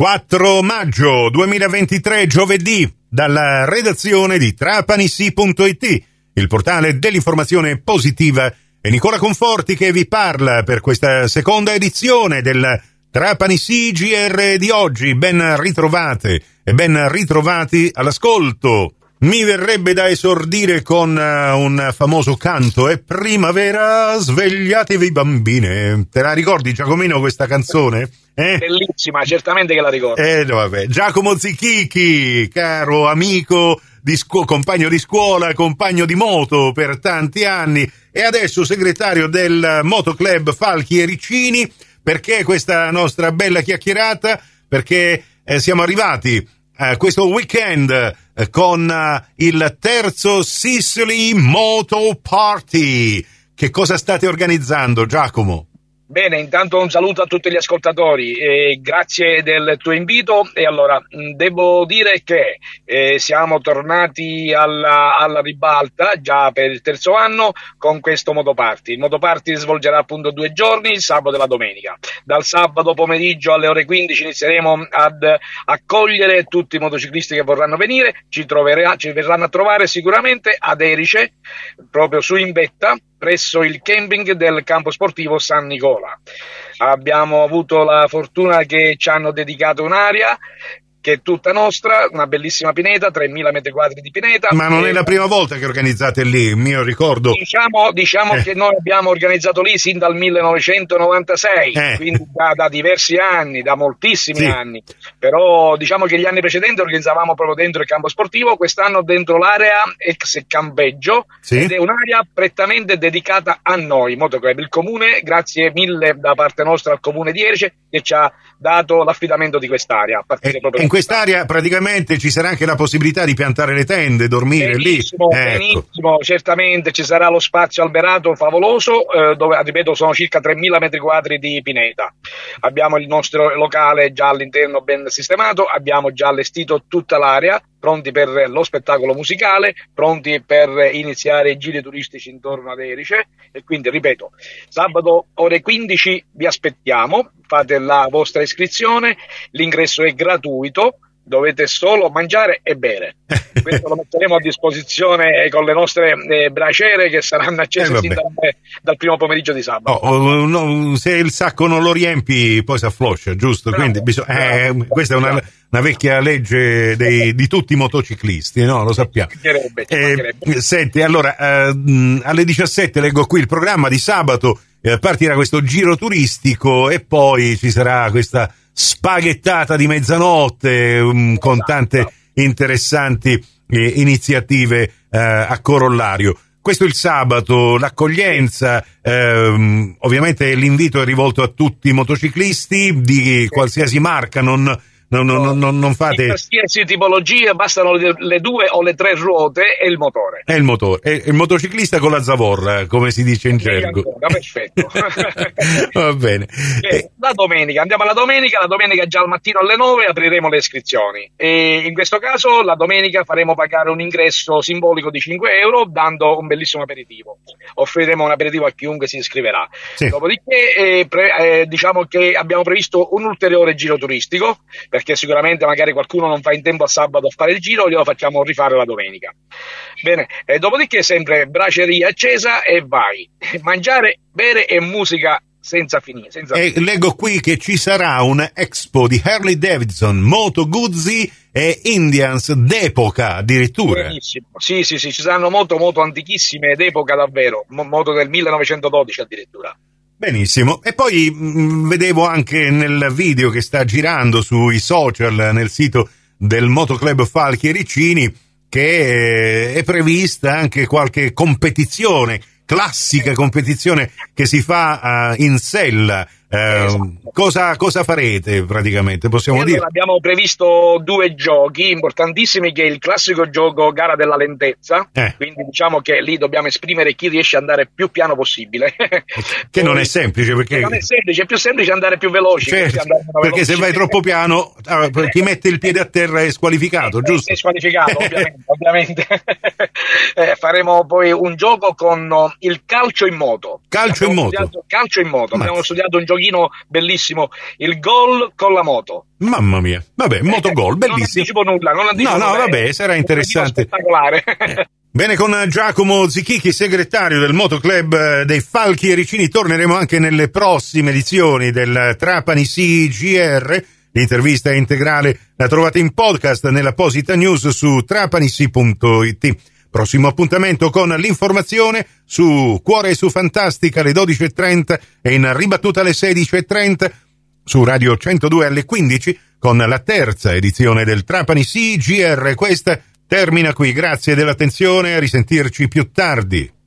4 maggio 2023, giovedì, dalla redazione di trapanisi.it, il portale dell'informazione positiva. È Nicola Conforti che vi parla per questa seconda edizione del Trapanisi GR di oggi. Ben ritrovate e ben ritrovati all'ascolto. Mi verrebbe da esordire con uh, un famoso canto, è primavera, svegliatevi bambine. Te la ricordi Giacomino questa canzone? Eh? Bellissima, certamente che la ricordo. Eh, vabbè. Giacomo Zichichi, caro amico, di scu- compagno di scuola, compagno di moto per tanti anni e adesso segretario del Motoclub Falchi e Riccini. Perché questa nostra bella chiacchierata? Perché eh, siamo arrivati a questo weekend eh, con eh, il terzo Sicily Moto Party. Che cosa state organizzando, Giacomo? Bene, intanto un saluto a tutti gli ascoltatori, eh, grazie del tuo invito e allora devo dire che eh, siamo tornati alla, alla, ribalta già per il terzo anno con questo motoparty. Il motoparty svolgerà appunto due giorni, il sabato e la domenica. Dal sabato pomeriggio alle ore 15 inizieremo ad accogliere tutti i motociclisti che vorranno venire, ci, troverà, ci verranno a trovare sicuramente ad Erice, proprio su in vetta, presso il camping del campo sportivo San Nicola. Abbiamo avuto la fortuna che ci hanno dedicato un'area che è tutta nostra, una bellissima pineta, 3.000 metri quadri di pineta. Ma non è la prima volta che organizzate lì, mio ricordo. Diciamo, diciamo eh. che noi abbiamo organizzato lì sin dal 1996, eh. quindi da, da, diversi anni, da moltissimi sì. anni. Però diciamo che gli anni precedenti organizzavamo proprio dentro il campo sportivo, quest'anno dentro l'area ex campeggio, sì. ed è un'area prettamente dedicata a noi, Motoclub. Il comune, grazie mille da parte nostra al comune di Erice, che ci ha dato l'affidamento di quest'area. A partire e, proprio quest'area praticamente ci sarà anche la possibilità di piantare le tende, dormire benissimo, lì. Ecco. Benissimo, certamente ci sarà lo spazio alberato favoloso, eh, dove ripeto sono circa 3.000 metri quadri di pineta. Abbiamo il nostro locale già all'interno ben sistemato, abbiamo già allestito tutta l'area, pronti per lo spettacolo musicale, pronti per iniziare i giri turistici intorno ad Erice e quindi ripeto, sabato ore 15 vi aspettiamo, fate la vostra iscrizione, l'ingresso è gratuito, dovete solo mangiare e bere. Questo lo metteremo a disposizione con le nostre eh, braciere che saranno accese eh, dal, dal, primo pomeriggio di sabato. Oh, oh, no, se il sacco non lo riempi, poi si affloscia, giusto? Quindi bisog- eh, questa è una, una vecchia legge dei, di tutti i motociclisti, no? Lo sappiamo. Eh, senti, allora, eh, alle 17 leggo qui il programma di sabato, eh, partirà questo giro turistico e poi ci sarà questa spaghettata di mezzanotte um, con esatto. tante interessanti eh, iniziative eh, a corollario. Questo è il sabato, l'accoglienza, ehm, ovviamente l'invito è rivolto a tutti i motociclisti di qualsiasi marca, non, non, non, non, non fate... In qualsiasi tipologia bastano le, le, due o le tre ruote e il motore. È il motore, è il motociclista con la zavorra, come si dice in gergo. Perfetto. Va bene. Eh, la domenica, andiamo alla domenica, la domenica già al mattino alle 9 apriremo le iscrizioni. E in questo caso la domenica faremo pagare un ingresso simbolico di 5 euro dando un bellissimo aperitivo. Offriremo un aperitivo a chiunque si iscriverà. Sì. Dopodiché eh, pre, eh, diciamo che abbiamo previsto un ulteriore giro turistico perché sicuramente magari qualcuno non fa in tempo a sabato a fare il giro, glielo facciamo rifare la domenica. Bene, e dopodiché sempre braceria accesa e vai. Mangiare, bere e musica senza finire. Senza e finire. leggo qui che ci sarà un expo di Harley Davidson, Moto Guzzi e Indians d'epoca addirittura. Benissimo. Sì, sì, sì, ci saranno moto, moto antichissime d'epoca davvero, moto del 1912 addirittura. Benissimo. E poi mh, mm, vedevo anche nel video che sta girando sui social, nel sito del Motoclub Falchi e Riccini, che è prevista anche qualche competizione, classica competizione che si fa uh, in sella eh, esatto. cosa, cosa, farete praticamente? Possiamo allora, dire? Abbiamo previsto due giochi importantissimi che è il classico gioco gara della lentezza, eh. quindi diciamo che lì dobbiamo esprimere chi riesce ad andare più piano possibile. che non è semplice perché... Non è semplice, è più semplice andare più veloci. Certo, perché se vai troppo piano chi mette il piede a terra è squalificato, giusto? È squalificato, ovviamente. ovviamente. eh, faremo poi un gioco con il calcio in moto. Calcio abbiamo in moto? Calcio in moto, Ma... abbiamo studiato un gioco giochino bellissimo, il gol con la moto. Mamma mia, vabbè, eh, motogol, bellissimo. Non anticipo nulla, non anticipo No, no, vabbè, sarà interessante. Spettacolare. Eh. Bene, con Giacomo Zichichi, segretario del Motoclub dei Falchi Ericini, torneremo anche nelle prossime edizioni del Trapani CGR. L'intervista integrale la trovate in podcast nell'apposita news su trapanisi.it. Prossimo appuntamento con l'informazione su Cuore su Fantastica alle 12.30 e in ribattuta alle 16.30 su Radio 102 alle 15 con la terza edizione del Trapani CGR. Questa termina qui. Grazie dell'attenzione, a risentirci più tardi.